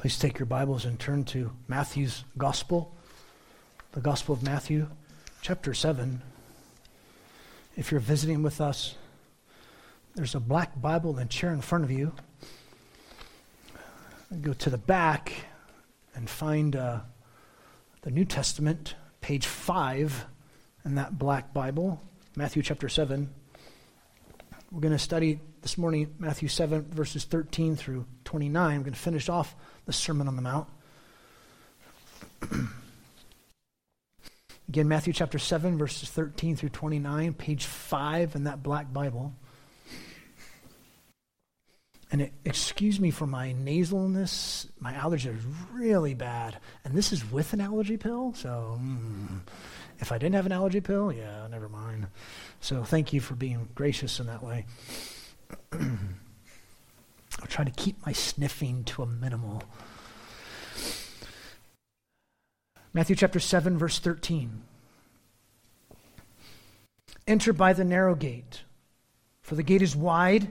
Please take your Bibles and turn to Matthew's Gospel, the Gospel of Matthew, chapter 7. If you're visiting with us, there's a black Bible and chair in front of you. Go to the back and find uh, the New Testament, page 5 in that black Bible, Matthew chapter 7. We're going to study this morning Matthew 7, verses 13 through 29. We're going to finish off the Sermon on the Mount. Again, Matthew chapter 7, verses 13 through 29, page 5 in that black Bible. And it, excuse me for my nasalness. My allergy is really bad. And this is with an allergy pill. So mm, if I didn't have an allergy pill, yeah, never mind. So thank you for being gracious in that way. I'll try to keep my sniffing to a minimal. Matthew chapter 7, verse 13. Enter by the narrow gate, for the gate is wide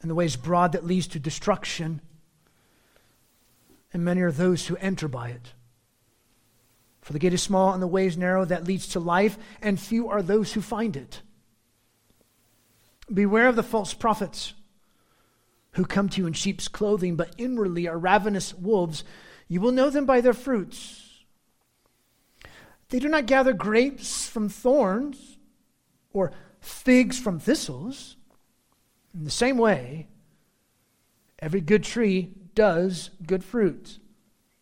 and the way is broad that leads to destruction, and many are those who enter by it. For the gate is small and the way is narrow that leads to life, and few are those who find it. Beware of the false prophets who come to you in sheep's clothing, but inwardly are ravenous wolves. You will know them by their fruits. They do not gather grapes from thorns or figs from thistles. In the same way, every good tree does good fruit,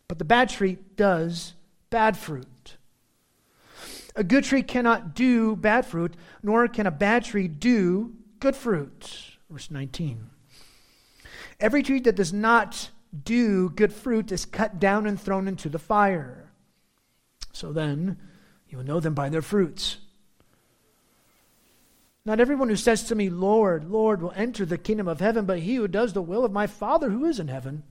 but the bad tree does bad fruit. A good tree cannot do bad fruit, nor can a bad tree do good fruit. Verse 19. Every tree that does not do good fruit is cut down and thrown into the fire. So then, you will know them by their fruits. Not everyone who says to me, Lord, Lord, will enter the kingdom of heaven, but he who does the will of my Father who is in heaven.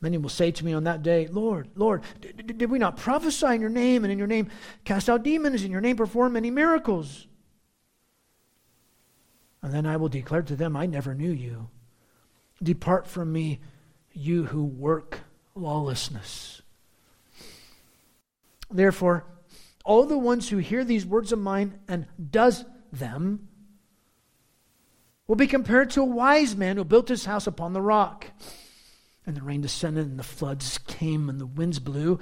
Many will say to me on that day, Lord, Lord, did, did we not prophesy in your name, and in your name cast out demons, in your name perform many miracles? And then I will declare to them, I never knew you. Depart from me, you who work lawlessness. Therefore, all the ones who hear these words of mine and does them will be compared to a wise man who built his house upon the rock. And the rain descended, and the floods came, and the winds blew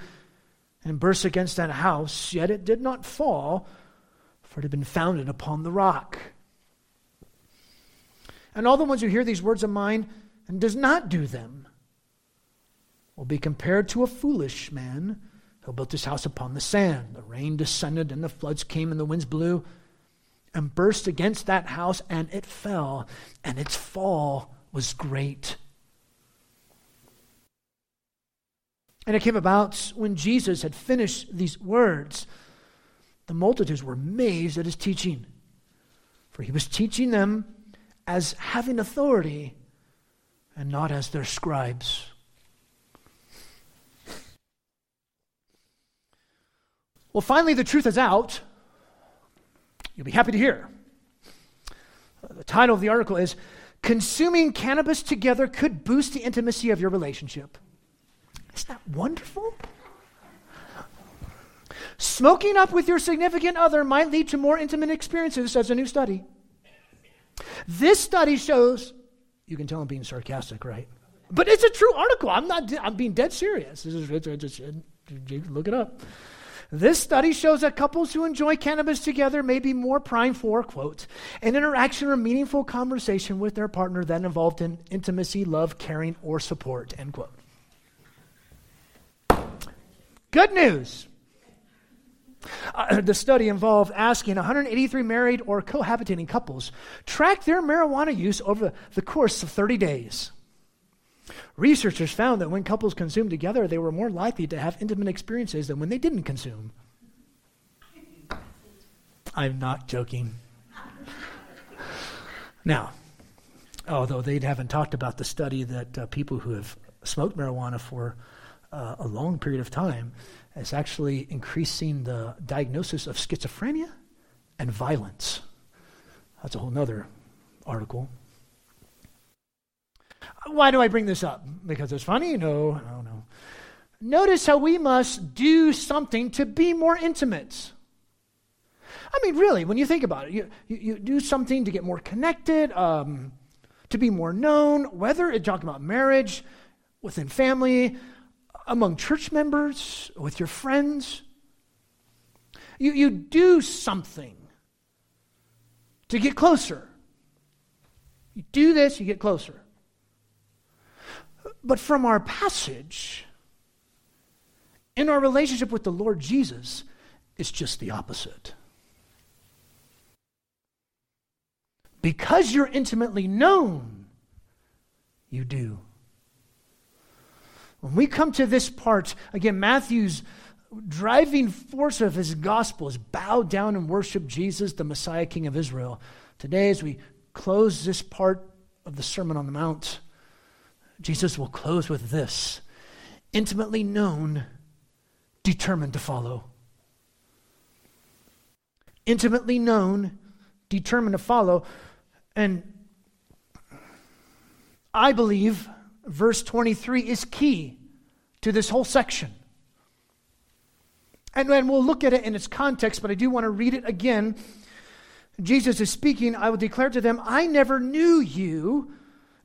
and burst against that house, yet it did not fall, for it had been founded upon the rock. And all the ones who hear these words of mine and does not do them will be compared to a foolish man who built his house upon the sand. The rain descended and the floods came and the winds blew and burst against that house and it fell, and its fall was great. And it came about when Jesus had finished these words, the multitudes were amazed at his teaching, for he was teaching them as having authority and not as their scribes. Well, finally, the truth is out. You'll be happy to hear. The title of the article is Consuming Cannabis Together Could Boost the Intimacy of Your Relationship. Isn't that wonderful? Smoking up with your significant other might lead to more intimate experiences, says a new study. This study shows, you can tell I'm being sarcastic, right? But it's a true article. I'm not, I'm being dead serious. Look it up. This study shows that couples who enjoy cannabis together may be more primed for, quote, an interaction or meaningful conversation with their partner than involved in intimacy, love, caring, or support, end quote. Good news. Uh, the study involved asking 183 married or cohabitating couples track their marijuana use over the course of 30 days. Researchers found that when couples consumed together, they were more likely to have intimate experiences than when they didn't consume. I'm not joking. Now, although they haven't talked about the study that uh, people who have smoked marijuana for uh, a long period of time is actually increasing the diagnosis of schizophrenia and violence. That's a whole other article. Why do I bring this up? Because it's funny? No, no, no. Notice how we must do something to be more intimate. I mean, really, when you think about it, you, you, you do something to get more connected, um, to be more known, whether it's talking about marriage, within family, among church members, with your friends. You, you do something to get closer. You do this, you get closer. But from our passage, in our relationship with the Lord Jesus, it's just the opposite. Because you're intimately known, you do. When we come to this part, again, Matthew's driving force of his gospel is bow down and worship Jesus, the Messiah, King of Israel. Today, as we close this part of the Sermon on the Mount, Jesus will close with this intimately known, determined to follow. Intimately known, determined to follow. And I believe verse 23 is key to this whole section. And, we'll look at it in its context, but I do want to read it again. Jesus is speaking, I will declare to them, I never knew you.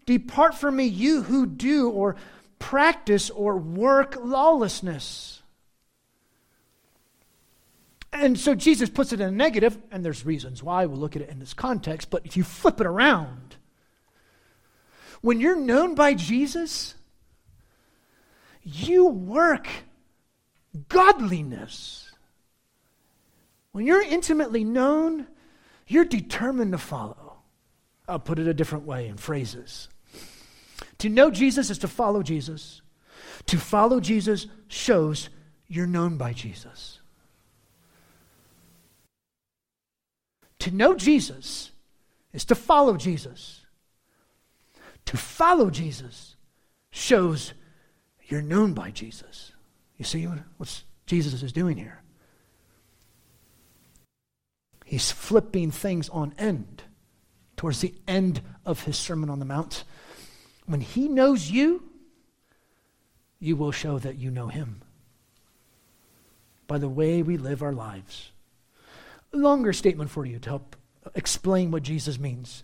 Depart from me, you who do or practice or work lawlessness. And so Jesus puts it in a negative, and there's reasons why. We'll look at it in this context. But if you flip it around, when you're known by Jesus, you work godliness. When you're intimately known, you're determined to follow. I'll put it a different way in phrases. To know Jesus is to follow Jesus. To follow Jesus shows you're known by Jesus. To know Jesus is to follow Jesus. To follow Jesus shows you're known by Jesus. You see what Jesus is doing here? He's flipping things on end towards the end of his Sermon on the Mount. When he knows you, you will show that you know him by the way we live our lives. Longer statement for you to help explain what Jesus means.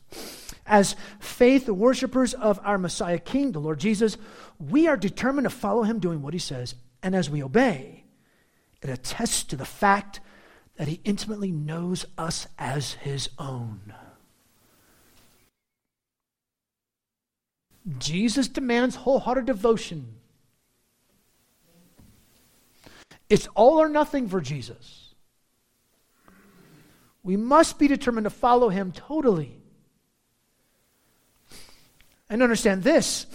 As faith worshippers of our Messiah King, the Lord Jesus, we are determined to follow him doing what he says. And as we obey, it attests to the fact that he intimately knows us as his own. Jesus demands wholehearted devotion. It's all or nothing for Jesus. We must be determined to follow him totally. And understand this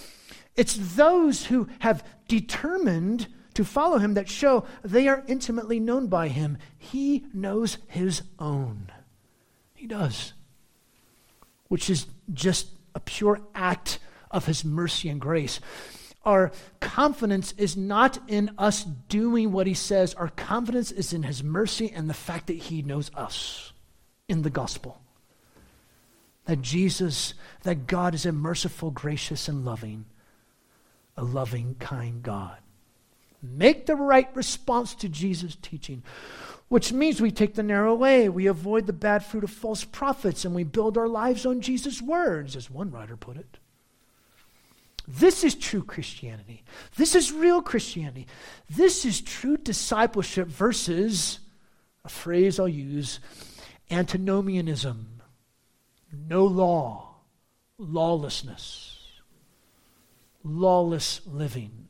it's those who have determined to follow him that show they are intimately known by him. He knows his own. He does. Which is just a pure act of his mercy and grace. Our confidence is not in us doing what he says, our confidence is in his mercy and the fact that he knows us in the gospel that Jesus, that God is a merciful, gracious, and loving, a loving, kind God. Make the right response to Jesus' teaching, which means we take the narrow way, we avoid the bad fruit of false prophets, and we build our lives on Jesus' words, as one writer put it. This is true Christianity. This is real Christianity. This is true discipleship versus a phrase I'll use antinomianism no law, lawlessness, lawless living.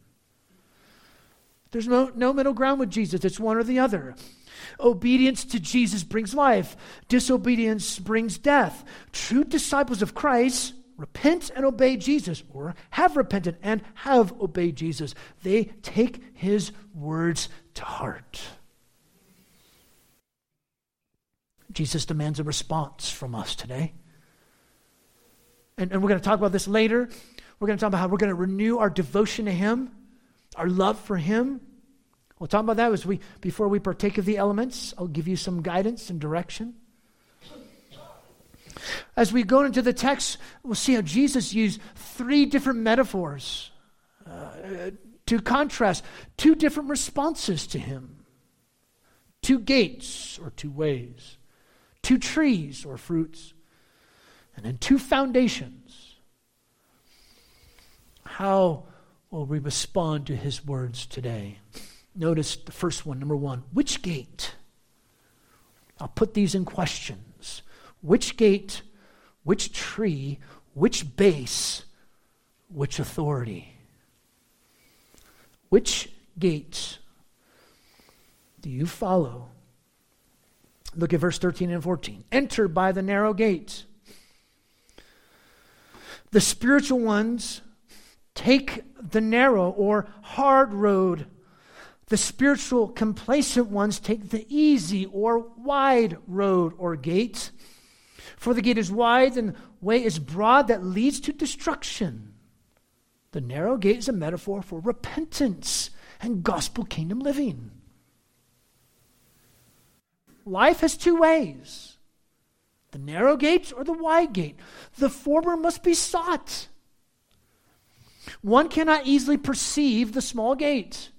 There's no, no middle ground with Jesus, it's one or the other. Obedience to Jesus brings life, disobedience brings death. True disciples of Christ repent and obey Jesus, or have repented and have obeyed Jesus. They take his words to heart. Jesus demands a response from us today and, and we're going to talk about this later. We're going to talk about how we're going to renew our devotion to Him, our love for Him. We'll talk about that as we before we partake of the elements. I'll give you some guidance and direction. As we go into the text, we'll see how Jesus used three different metaphors uh, to contrast two different responses to him two gates or two ways, two trees or fruits, and then two foundations. How will we respond to his words today? Notice the first one, number one. Which gate? I'll put these in questions. Which gate which tree, which base, which authority? Which gates do you follow? Look at verse 13 and 14. Enter by the narrow gate. The spiritual ones take the narrow or hard road. The spiritual complacent ones take the easy or wide road or gate. For the gate is wide and the way is broad that leads to destruction. The narrow gate is a metaphor for repentance and gospel kingdom living. Life has two ways the narrow gate or the wide gate. The former must be sought. One cannot easily perceive the small gate.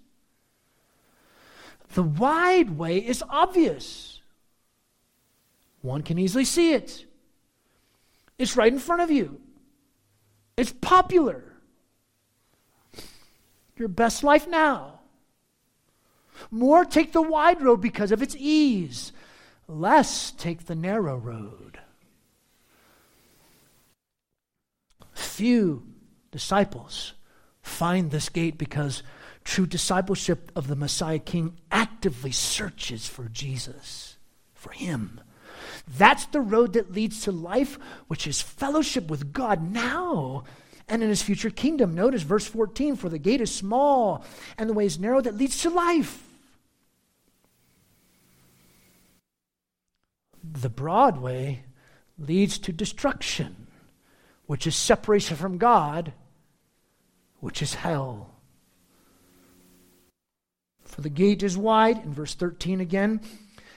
The wide way is obvious. One can easily see it. It's right in front of you. It's popular. Your best life now. More take the wide road because of its ease. Less take the narrow road. Few disciples find this gate because true discipleship of the Messiah King actively searches for Jesus, for Him. That's the road that leads to life, which is fellowship with God now and in his future kingdom. Notice verse 14 For the gate is small and the way is narrow that leads to life. The broad way leads to destruction, which is separation from God, which is hell. For the gate is wide, in verse 13 again,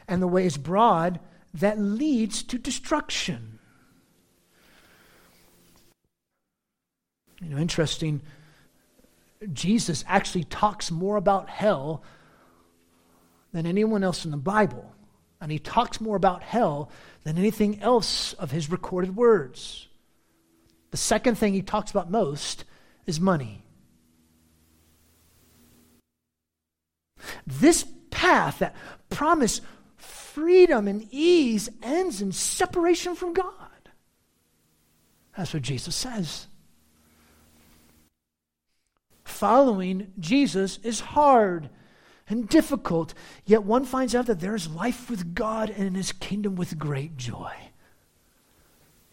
and the way is broad that leads to destruction. You know, interesting, Jesus actually talks more about hell than anyone else in the Bible. And he talks more about hell than anything else of his recorded words. The second thing he talks about most is money. This path that promise freedom and ease ends in separation from God. That's what Jesus says. Following Jesus is hard and difficult, yet one finds out that there is life with God and in his kingdom with great joy.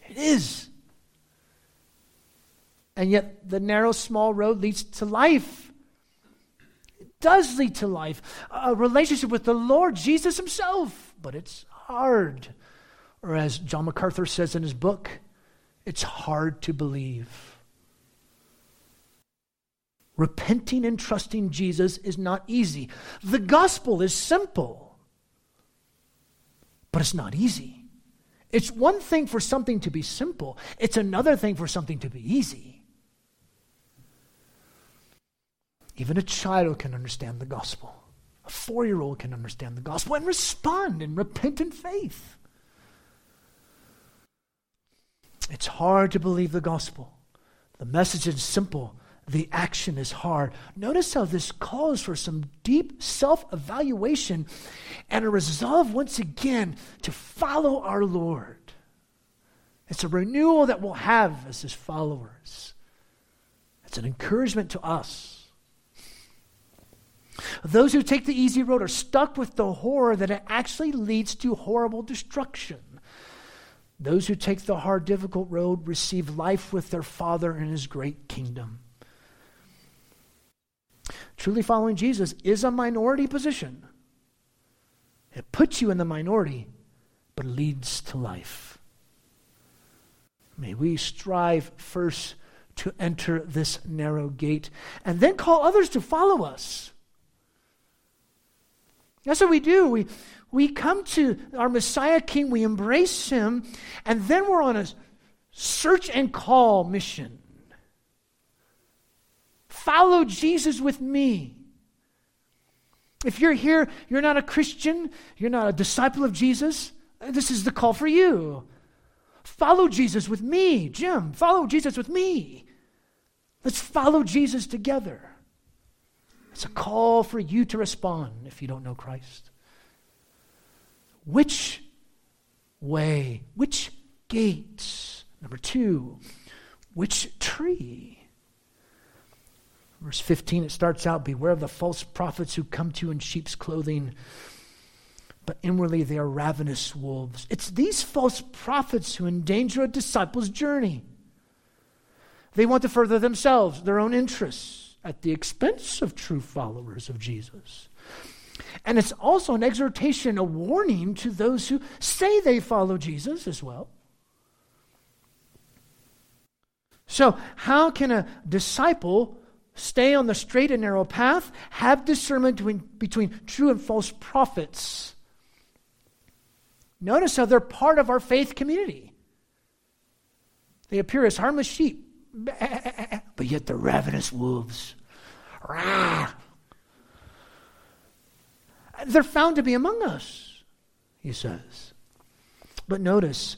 It is. And yet, the narrow, small road leads to life. It does lead to life. A relationship with the Lord Jesus Himself but it's hard. Or as John MacArthur says in his book, it's hard to believe. Repenting and trusting Jesus is not easy. The gospel is simple, but it's not easy. It's one thing for something to be simple, it's another thing for something to be easy. Even a child can understand the gospel. A four year old can understand the gospel and respond in repentant faith. It's hard to believe the gospel. The message is simple, the action is hard. Notice how this calls for some deep self evaluation and a resolve once again to follow our Lord. It's a renewal that we'll have as his followers. It's an encouragement to us those who take the easy road are stuck with the horror that it actually leads to horrible destruction. Those who take the hard, difficult road receive life with their Father in His great kingdom. Truly following Jesus is a minority position. It puts you in the minority, but leads to life. May we strive first to enter this narrow gate and then call others to follow us. That's what we do. We, we come to our Messiah King, we embrace him, and then we're on a search and call mission. Follow Jesus with me. If you're here, you're not a Christian, you're not a disciple of Jesus, this is the call for you. Follow Jesus with me, Jim. Follow Jesus with me. Let's follow Jesus together. It's a call for you to respond if you don't know Christ. Which way, which gate? Number two, which tree? Verse 15, it starts out Beware of the false prophets who come to you in sheep's clothing, but inwardly they are ravenous wolves. It's these false prophets who endanger a disciple's journey. They want to further themselves, their own interests, at the expense of true followers of Jesus. And it's also an exhortation, a warning to those who say they follow Jesus as well. So, how can a disciple stay on the straight and narrow path, have discernment between, true and false prophets? Notice how they're part of our faith community. They appear as harmless sheep, but yet they're ravenous wolves. They're found to be among us, he says. But notice,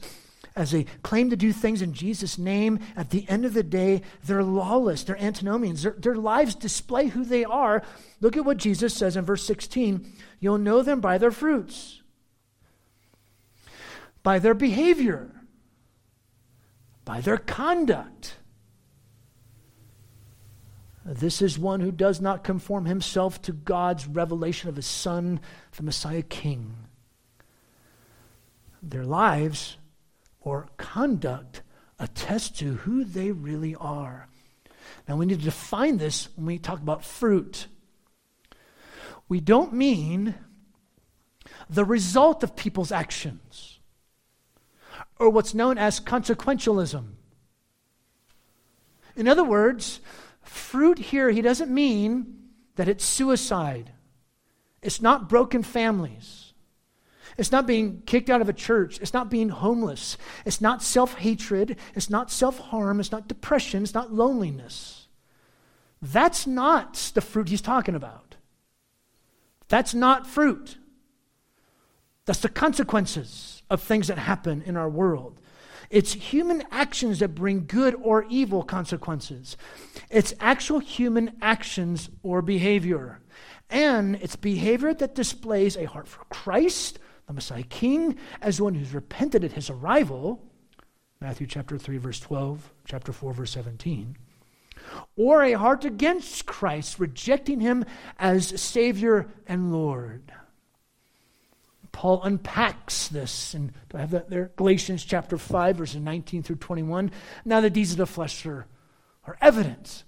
as they claim to do things in Jesus' name, at the end of the day, they're lawless, they're antinomians, their, their lives display who they are. Look at what Jesus says in verse 16 You'll know them by their fruits, by their behavior, by their conduct. This is one who does not conform himself to God's revelation of his Son, the Messiah King. Their lives or conduct attest to who they really are. Now, we need to define this when we talk about fruit. We don't mean the result of people's actions or what's known as consequentialism. In other words, fruit here, he doesn't mean that it's suicide, it's not broken families. It's not being kicked out of a church. It's not being homeless. It's not self hatred. It's not self harm. It's not depression. It's not loneliness. That's not the fruit he's talking about. That's not fruit. That's the consequences of things that happen in our world. It's human actions that bring good or evil consequences. It's actual human actions or behavior. And it's behavior that displays a heart for Christ the Messiah King as one who's repented at his arrival, Matthew chapter 3, verse 12, chapter 4, verse 17, or a heart against Christ, rejecting him as Savior and Lord. Paul unpacks this, and do I have that there? Galatians chapter 5, verses 19 through 21. Now the deeds of the flesh are, are evident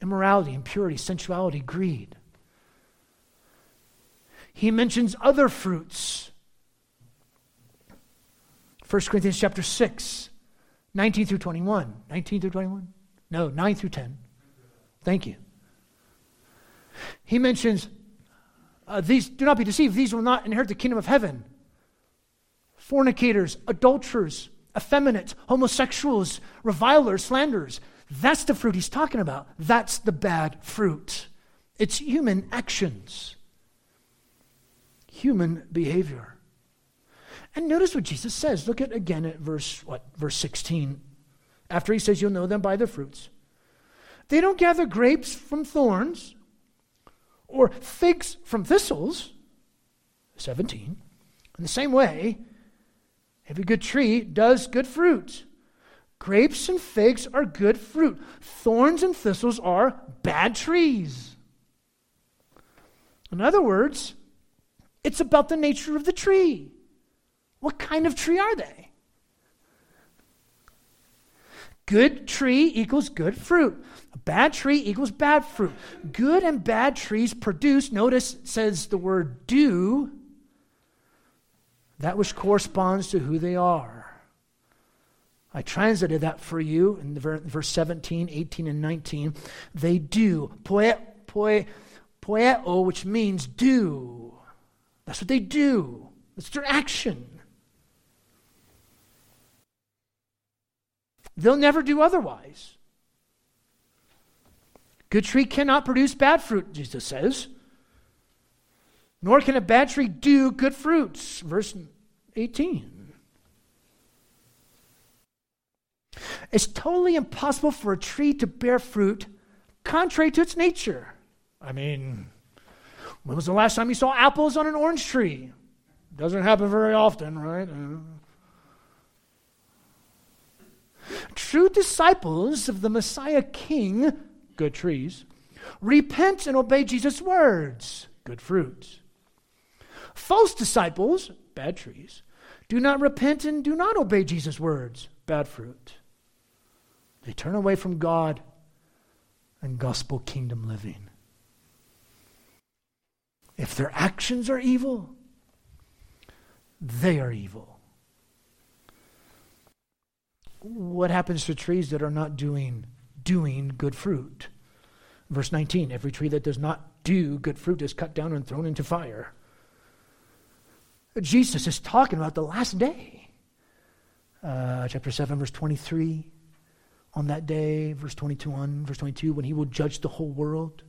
immorality, impurity, sensuality, greed. He mentions other fruits 1 Corinthians chapter 6, 19 through 21. 19 through 21? No, 9 through 10. Thank you. He mentions uh, these, do not be deceived, these will not inherit the kingdom of heaven. Fornicators, adulterers, effeminate, homosexuals, revilers, slanderers. That's the fruit he's talking about. That's the bad fruit. It's human actions, human behavior. And notice what Jesus says. Look at again at verse what? Verse 16. After he says, You'll know them by their fruits. They don't gather grapes from thorns or figs from thistles. 17. In the same way, every good tree does good fruit. Grapes and figs are good fruit. Thorns and thistles are bad trees. In other words, it's about the nature of the tree. What kind of tree are they? Good tree equals good fruit. A bad tree equals bad fruit. Good and bad trees produce, notice says the word do, that which corresponds to who they are. I translated that for you in the verse 17, 18, and 19. They do. Poe, poe, poeo, which means do. That's what they do, that's their action. They'll never do otherwise. Good tree cannot produce bad fruit, Jesus says. Nor can a bad tree do good fruits. Verse 18. It's totally impossible for a tree to bear fruit contrary to its nature. I mean, when was the last time you saw apples on an orange tree? Doesn't happen very often, right? Uh, True disciples of the Messiah King, good trees, repent and obey Jesus' words, good fruits. False disciples, bad trees, do not repent and do not obey Jesus' words, bad fruit. They turn away from God and gospel kingdom living. If their actions are evil, they are evil what happens to trees that are not doing doing good fruit? Verse 19, every tree that does not do good fruit is cut down and thrown into fire. Jesus is talking about the last day. Uh, chapter 7, verse 23. On that day, verse 22, on verse 22, when he will judge the whole world.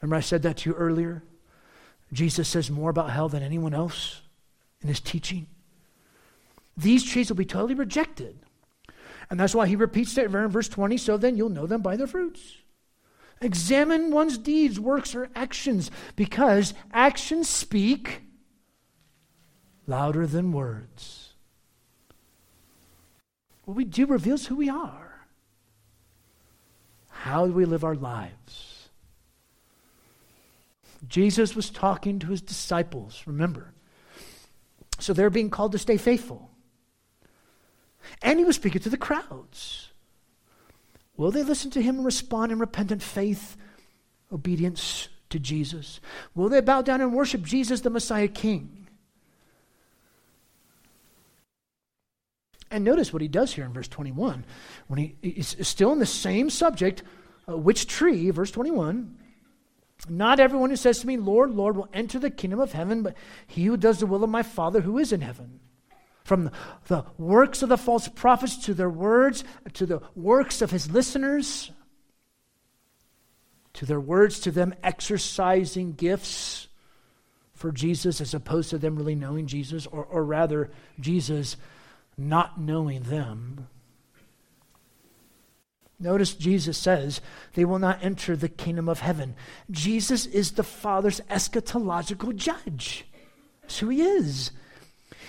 Remember, I said that to you earlier? Jesus says more about hell than anyone else in his teaching. These trees will be totally rejected. And that's why he repeats it in verse 20 so then you'll know them by their fruits. Examine one's deeds, works, or actions, because actions speak louder than words. What we do reveals who we are. How do we live our lives? Jesus was talking to his disciples, remember. So they're being called to stay faithful. And he was speaking to the crowds. Will they listen to him and respond in repentant faith, obedience to Jesus? Will they bow down and worship Jesus, the Messiah King? And notice what he does here in verse 21. When he is still in the same subject, uh, which tree, verse 21, not everyone who says to me, Lord, Lord, will enter the kingdom of heaven, but he who does the will of my Father who is in heaven. From the works of the false prophets to their words, to the works of his listeners, to their words, to them exercising gifts for Jesus as opposed to them really knowing Jesus, or, or rather, Jesus not knowing them. Notice Jesus says they will not enter the kingdom of heaven. Jesus is the Father's eschatological judge. That's who he is.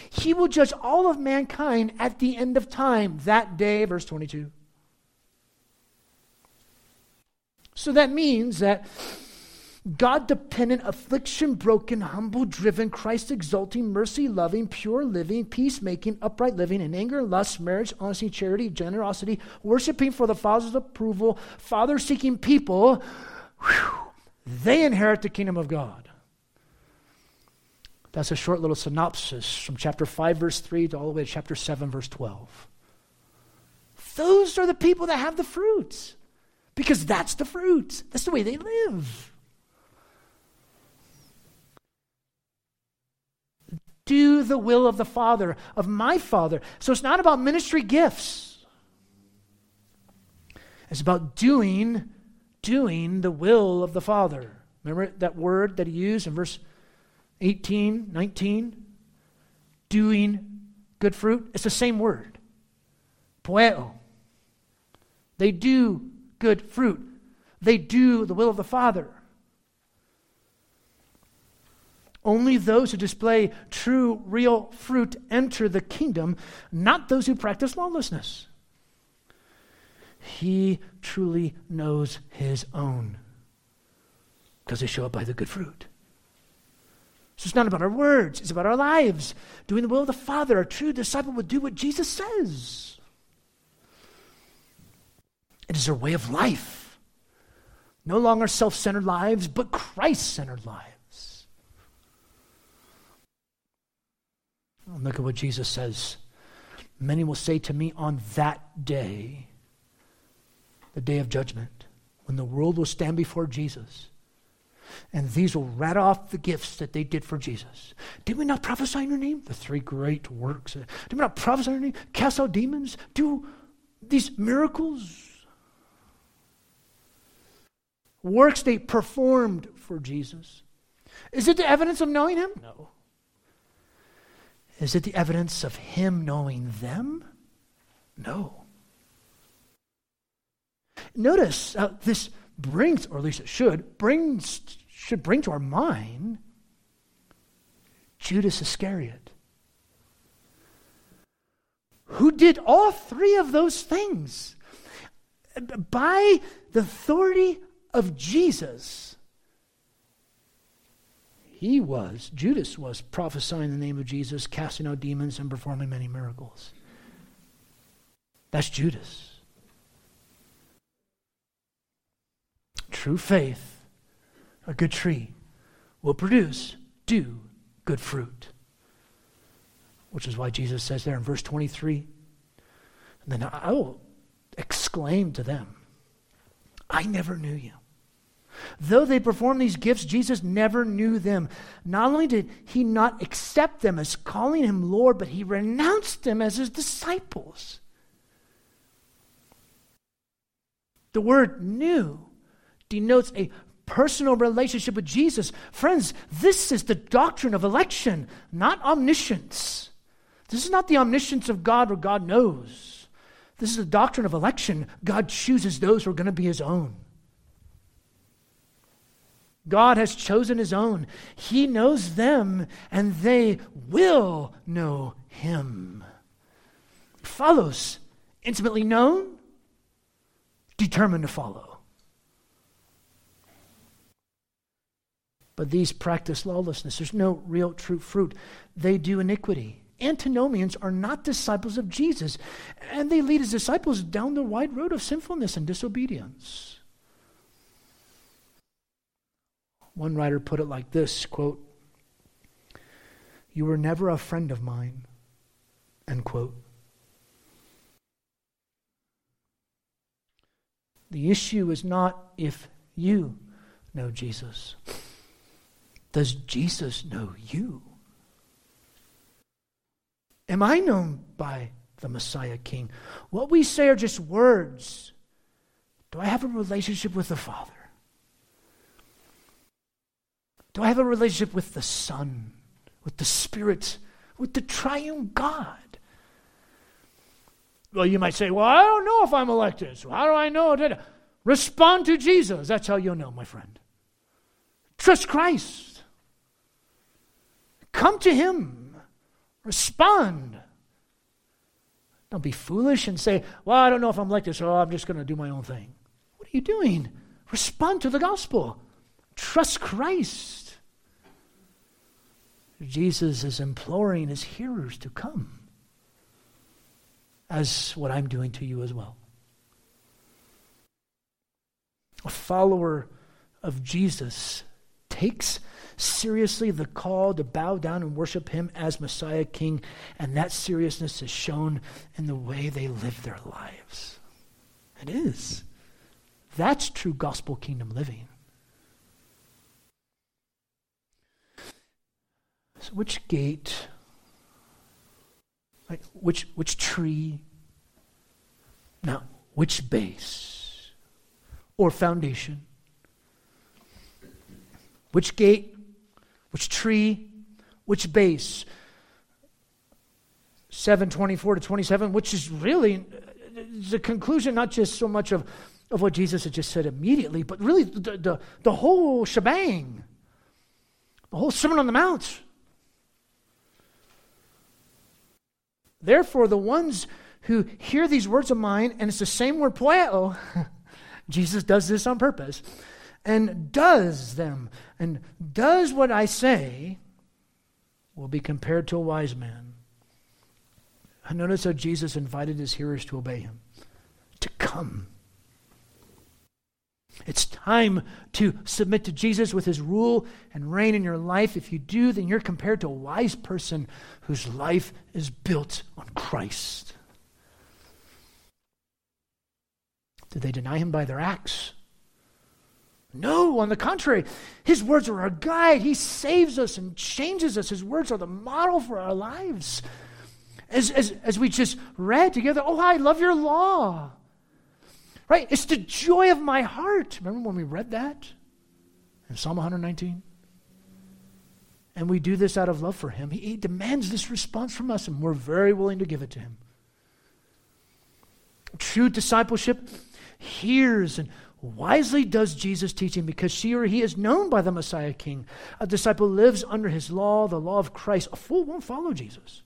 He will judge all of mankind at the end of time, that day, verse 22. So that means that God dependent, affliction broken, humble driven, Christ exalting, mercy loving, pure living, peacemaking, upright living, in anger, lust, marriage, honesty, charity, generosity, worshiping for the Father's approval, Father seeking people, whew, they inherit the kingdom of God. That's a short little synopsis from chapter 5, verse 3 to all the way to chapter 7, verse 12. Those are the people that have the fruits because that's the fruits. That's the way they live. Do the will of the Father, of my Father. So it's not about ministry gifts. It's about doing, doing the will of the Father. Remember that word that he used in verse 18, 19, doing good fruit. It's the same word. Poeo. They do good fruit. They do the will of the Father. Only those who display true, real fruit enter the kingdom, not those who practice lawlessness. He truly knows his own because they show up by the good fruit. So it's not about our words, it's about our lives. Doing the will of the Father. A true disciple would do what Jesus says. It is our way of life. No longer self centered lives, but Christ centered lives. look at what Jesus says. Many will say to me on that day, the day of judgment, when the world will stand before Jesus And these will rat off the gifts that they did for Jesus. Did we not prophesy in your name? The three great works. Did we not prophesy in your name? Cast out demons? Do these miracles? Works they performed for Jesus. Is it the evidence of knowing him? No. Is it the evidence of him knowing them? No. Notice uh, this brings, or at least it should, brings, should bring to our mind Judas Iscariot, who did all three of those things by the authority of Jesus. He was, Judas was prophesying the name of Jesus, casting out demons, and performing many miracles. That's Judas. True faith, a good tree, will produce do good fruit. Which is why Jesus says there in verse 23 and then I will exclaim to them, I never knew you. Though they performed these gifts, Jesus never knew them. Not only did he not accept them as calling him Lord, but he renounced them as his disciples. The word knew denotes a personal relationship with Jesus. Friends, this is the doctrine of election, not omniscience. This is not the omniscience of God where God knows. This is the doctrine of election. God chooses those who are going to be his own. God has chosen his own. He knows them, and they will know him. Follows intimately known, determined to follow. But these practice lawlessness. There's no real true fruit. They do iniquity. Antinomians are not disciples of Jesus, and they lead his disciples down the wide road of sinfulness and disobedience. One writer put it like this quote, You were never a friend of mine, end quote. The issue is not if you know Jesus. Does Jesus know you? Am I known by the Messiah King? What we say are just words. Do I have a relationship with the Father? Do I have a relationship with the Son, with the Spirit, with the triune God? Well, you might say, Well, I don't know if I'm elected. So how do I know? Respond to Jesus. That's how you'll know, my friend. Trust Christ. Come to Him. Respond. Don't be foolish and say, Well, I don't know if I'm like this, so I'm just going to do my own thing. What are you doing? Respond to the gospel. Trust Christ. Jesus is imploring his hearers to come, as what I'm doing to you as well. A follower of Jesus takes seriously the call to bow down and worship him as Messiah King, and that seriousness is shown in the way they live their lives. It is. That's true gospel kingdom living. So which gate, like which which tree, now which base or foundation? Which gate which tree, which base. 724 to 27, which is really uh, the conclusion, not just so much of, of what Jesus had just said immediately, but really the, the, the whole shebang, the whole Sermon on the Mount. Therefore, the ones who hear these words of mine, and it's the same word poieo, Jesus does this on purpose and does them and does what I say will be compared to a wise man. I notice how Jesus invited his hearers to obey him, to come. It's time to submit to Jesus with his rule and reign in your life. If you do, then you're compared to a wise person whose life is built on Christ. Did they deny him by their acts? No, on the contrary, His words are our guide. He saves us and changes us. His words are the model for our lives. As, as, as we just read together, oh, I love your law. Right? It's the joy of my heart. Remember when we read that in Psalm 119? And we do this out of love for Him. He, he demands this response from us, and we're very willing to give it to Him. True discipleship hears and wisely does Jesus' teaching because she or he is known by the Messiah King. A disciple lives under his law, the law of Christ. A fool won't follow Jesus.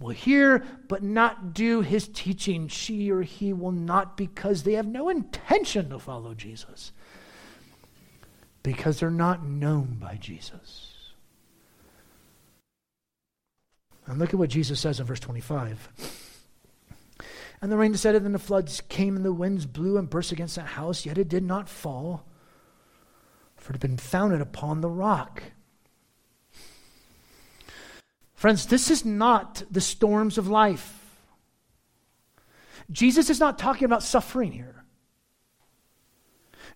Will hear but not do his teaching. She or he will not because they have no intention to follow Jesus. Because they're not known by Jesus. And look at what Jesus says in verse 25. And the rain descended, and the floods came, and the winds blew and burst against that house, yet it did not fall, for it had been founded upon the rock. Friends, this is not the storms of life. Jesus is not talking about suffering here.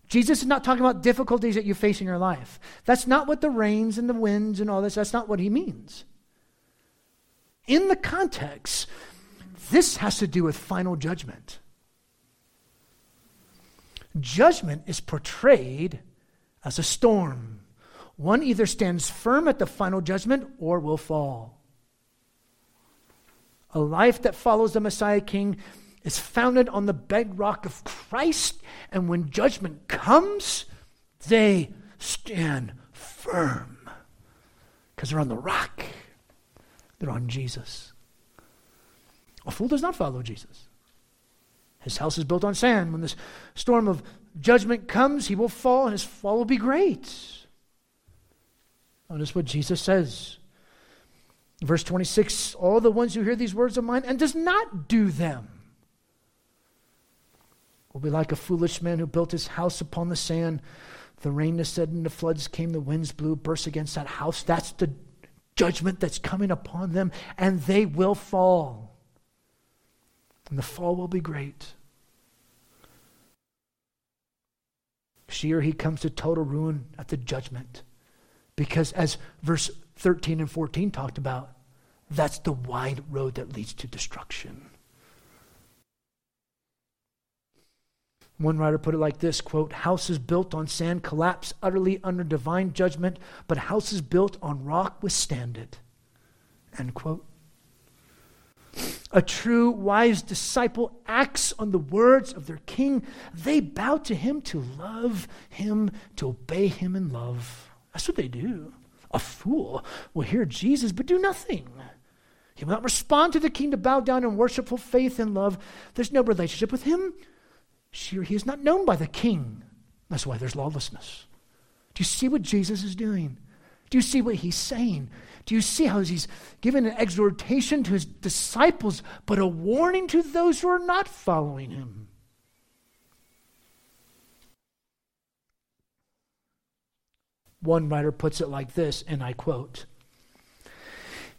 Jesus is not talking about difficulties that you face in your life. That's not what the rains and the winds and all this, that's not what he means. In the context, this has to do with final judgment. Judgment is portrayed as a storm. One either stands firm at the final judgment or will fall. A life that follows the Messiah King is founded on the bedrock of Christ, and when judgment comes, they stand firm because they're on the rock, they're on Jesus. A fool does not follow Jesus. His house is built on sand. When this storm of judgment comes, he will fall, and his fall will be great. Notice what Jesus says. Verse 26 All the ones who hear these words of mine and does not do them will be like a foolish man who built his house upon the sand. The rain descended and the floods came, the winds blew, burst against that house. That's the judgment that's coming upon them, and they will fall and the fall will be great. She or he comes to total ruin at the judgment. Because as verse 13 and 14 talked about, that's the wide road that leads to destruction. One writer put it like this quote, houses built on sand collapse utterly under divine judgment, but houses built on rock withstand it. End quote. A true, wise disciple acts on the words of their king. They bow to him to love him, to obey him in love. That's what they do. A fool will hear Jesus but do nothing. He will not respond to the king to bow down in worshipful faith and love. There's no relationship with him. Sure, he is not known by the king. That's why there's lawlessness. Do you see what Jesus is doing? Do you see what he's saying? Do you see how he's given an exhortation to his disciples, but a warning to those who are not following him? One writer puts it like this, and I quote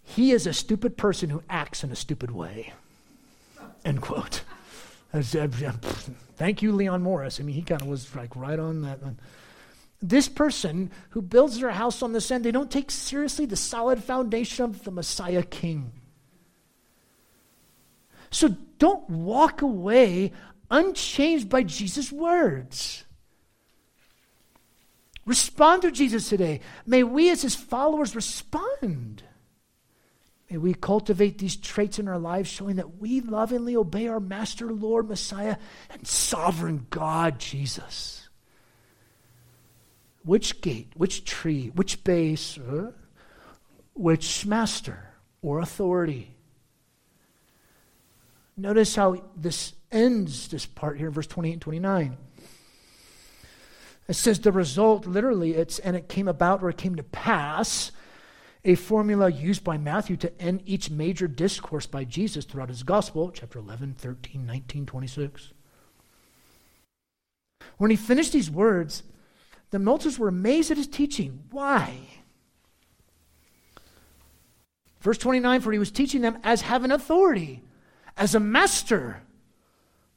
He is a stupid person who acts in a stupid way. End quote. Uh, Thank you, Leon Morris. I mean, he kind of was like right on that one. This person who builds their house on the sand, they don't take seriously the solid foundation of the Messiah King. So don't walk away unchanged by Jesus' words. Respond to Jesus today. May we, as his followers, respond. May we cultivate these traits in our lives, showing that we lovingly obey our Master, Lord, Messiah, and sovereign God, Jesus. Which gate, which tree, which base, uh, which master or authority? Notice how this ends, this part here, verse 28 and 29. It says the result, literally, it's and it came about or it came to pass, a formula used by Matthew to end each major discourse by Jesus throughout his gospel, chapter 11, 13, 19, 26. When he finished these words, the multitudes were amazed at his teaching. Why? Verse 29 For he was teaching them as having authority, as a master,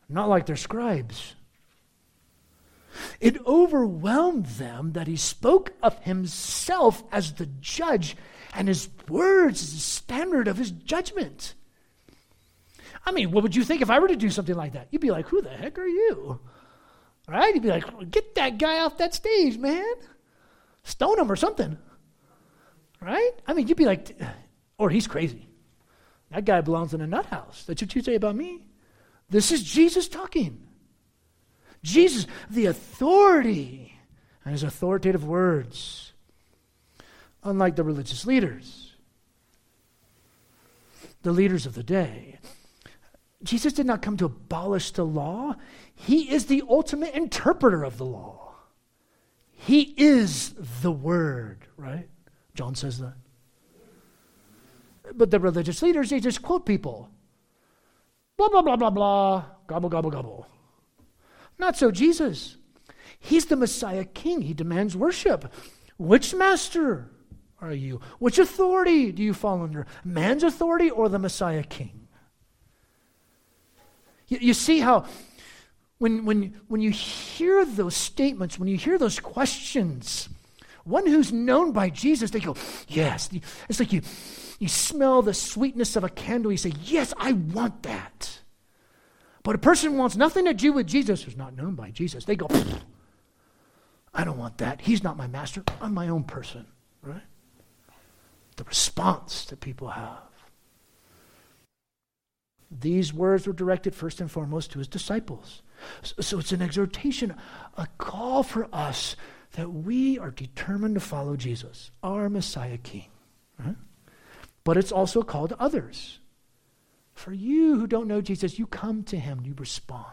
not like their scribes. It overwhelmed them that he spoke of himself as the judge and his words as the standard of his judgment. I mean, what would you think if I were to do something like that? You'd be like, who the heck are you? Right? You'd be like, get that guy off that stage, man. Stone him or something. Right? I mean, you'd be like, or he's crazy. That guy belongs in a nut house. That's what you say about me. This is Jesus talking. Jesus, the authority, and his authoritative words. Unlike the religious leaders, the leaders of the day, Jesus did not come to abolish the law. He is the ultimate interpreter of the law. He is the Word, right? John says that. But the religious leaders, they just quote people. Blah, blah, blah, blah, blah. Gobble, gobble, gobble. Not so Jesus. He's the Messiah King. He demands worship. Which master are you? Which authority do you fall under? Man's authority or the Messiah King? You, you see how when, when, when you hear those statements, when you hear those questions, one who's known by Jesus, they go, Yes. It's like you, you smell the sweetness of a candle. You say, Yes, I want that. But a person who wants nothing to do with Jesus who's not known by Jesus. They go, I don't want that. He's not my master. I'm my own person, right? The response that people have. These words were directed first and foremost to his disciples. So it's an exhortation, a call for us that we are determined to follow Jesus, our Messiah King. But it's also a call to others. For you who don't know Jesus, you come to him, you respond.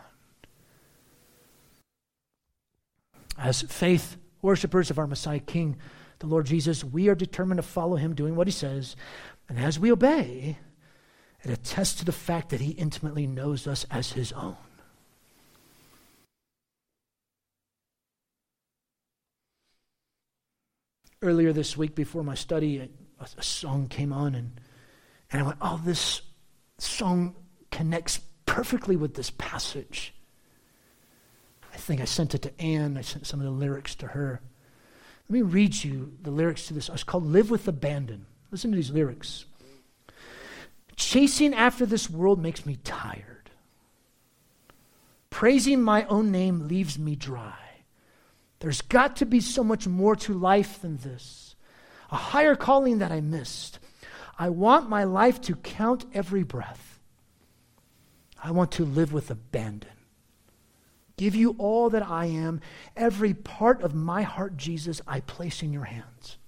As faith worshippers of our Messiah King, the Lord Jesus, we are determined to follow him doing what he says. And as we obey, it attests to the fact that he intimately knows us as his own. Earlier this week, before my study, a, a song came on, and, and I went, Oh, this song connects perfectly with this passage. I think I sent it to Anne. I sent some of the lyrics to her. Let me read you the lyrics to this. It's called Live with Abandon. Listen to these lyrics. Chasing after this world makes me tired. Praising my own name leaves me dry. There's got to be so much more to life than this. A higher calling that I missed. I want my life to count every breath. I want to live with abandon. Give you all that I am. Every part of my heart, Jesus, I place in your hands.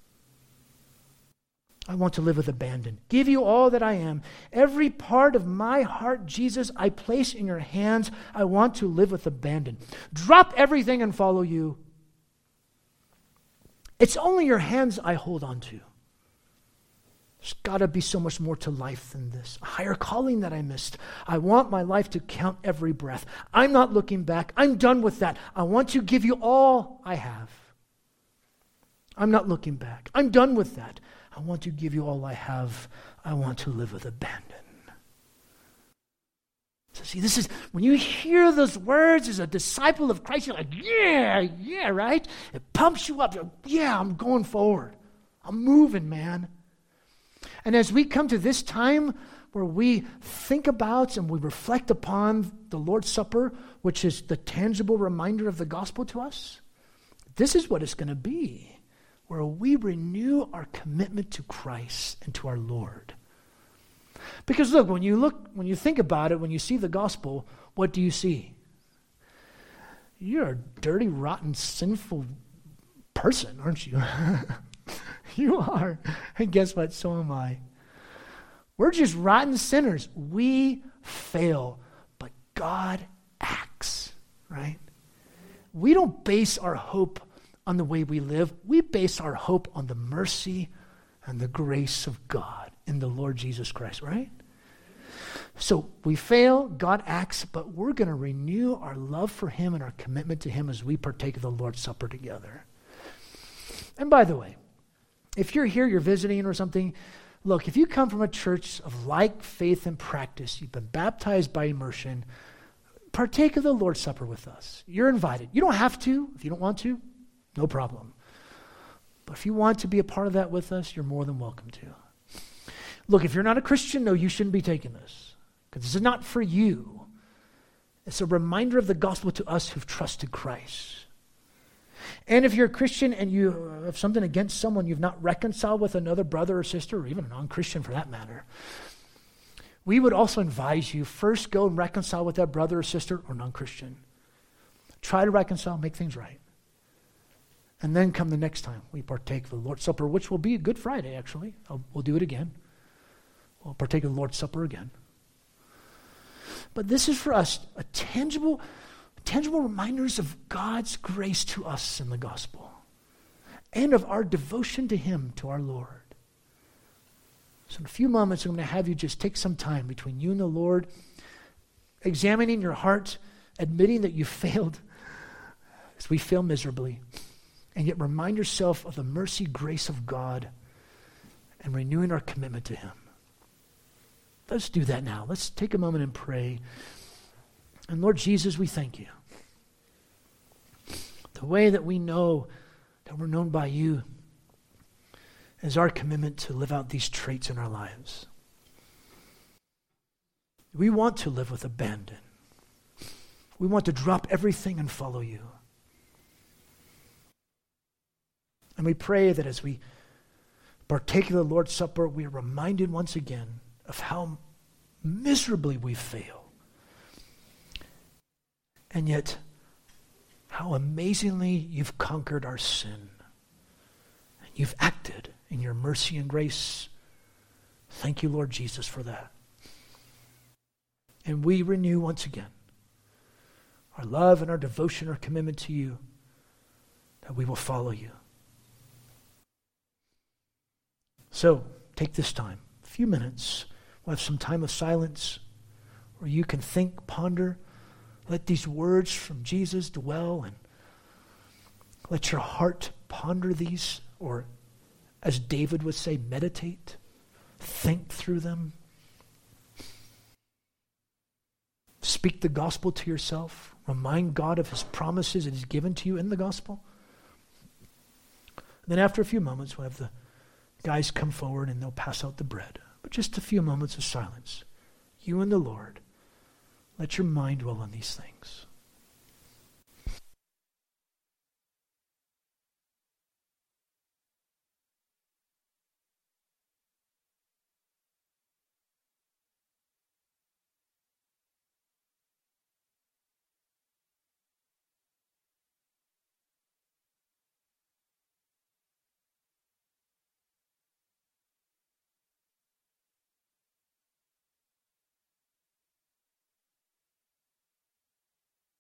I want to live with abandon. Give you all that I am. Every part of my heart, Jesus, I place in your hands. I want to live with abandon. Drop everything and follow you. It's only your hands I hold on to. There's got to be so much more to life than this. A higher calling that I missed. I want my life to count every breath. I'm not looking back. I'm done with that. I want to give you all I have. I'm not looking back. I'm done with that. I want to give you all I have. I want to live with abandon. So, see, this is when you hear those words as a disciple of Christ, you're like, yeah, yeah, right? It pumps you up. You're, yeah, I'm going forward. I'm moving, man. And as we come to this time where we think about and we reflect upon the Lord's Supper, which is the tangible reminder of the gospel to us, this is what it's going to be where we renew our commitment to Christ and to our Lord. Because look, when you look, when you think about it, when you see the gospel, what do you see? You're a dirty, rotten, sinful person, aren't you? you are. And guess what? So am I. We're just rotten sinners. We fail, but God acts, right? We don't base our hope on the way we live. We base our hope on the mercy and the grace of God in the Lord Jesus Christ, right? So we fail, God acts, but we're going to renew our love for Him and our commitment to Him as we partake of the Lord's Supper together. And by the way, if you're here, you're visiting or something, look, if you come from a church of like faith and practice, you've been baptized by immersion, partake of the Lord's Supper with us. You're invited. You don't have to. If you don't want to, no problem. But if you want to be a part of that with us, you're more than welcome to. Look, if you're not a Christian, no, you shouldn't be taking this because this is not for you. It's a reminder of the gospel to us who've trusted Christ. And if you're a Christian and you uh, have something against someone you've not reconciled with another brother or sister, or even a non Christian for that matter, we would also advise you first go and reconcile with that brother or sister or non Christian. Try to reconcile, make things right. And then come the next time we partake of the Lord's Supper, which will be Good Friday, actually. I'll, we'll do it again. We'll partake of the Lord's Supper again. But this is for us a tangible, tangible reminders of God's grace to us in the gospel and of our devotion to Him, to our Lord. So, in a few moments, I'm going to have you just take some time between you and the Lord, examining your heart, admitting that you failed, as we fail miserably, and yet remind yourself of the mercy, grace of God, and renewing our commitment to Him. Let's do that now. Let's take a moment and pray. And Lord Jesus, we thank you. The way that we know that we're known by you is our commitment to live out these traits in our lives. We want to live with abandon. We want to drop everything and follow you. And we pray that as we partake of the Lord's Supper, we are reminded once again of how miserably we fail. And yet, how amazingly you've conquered our sin. And you've acted in your mercy and grace. Thank you, Lord Jesus, for that. And we renew once again our love and our devotion, our commitment to you, that we will follow you. So, take this time, a few minutes We'll have some time of silence where you can think, ponder. Let these words from Jesus dwell and let your heart ponder these, or as David would say, meditate, think through them. Speak the gospel to yourself. Remind God of his promises that he's given to you in the gospel. And then after a few moments, we'll have the guys come forward and they'll pass out the bread but just a few moments of silence. You and the Lord. Let your mind dwell on these things.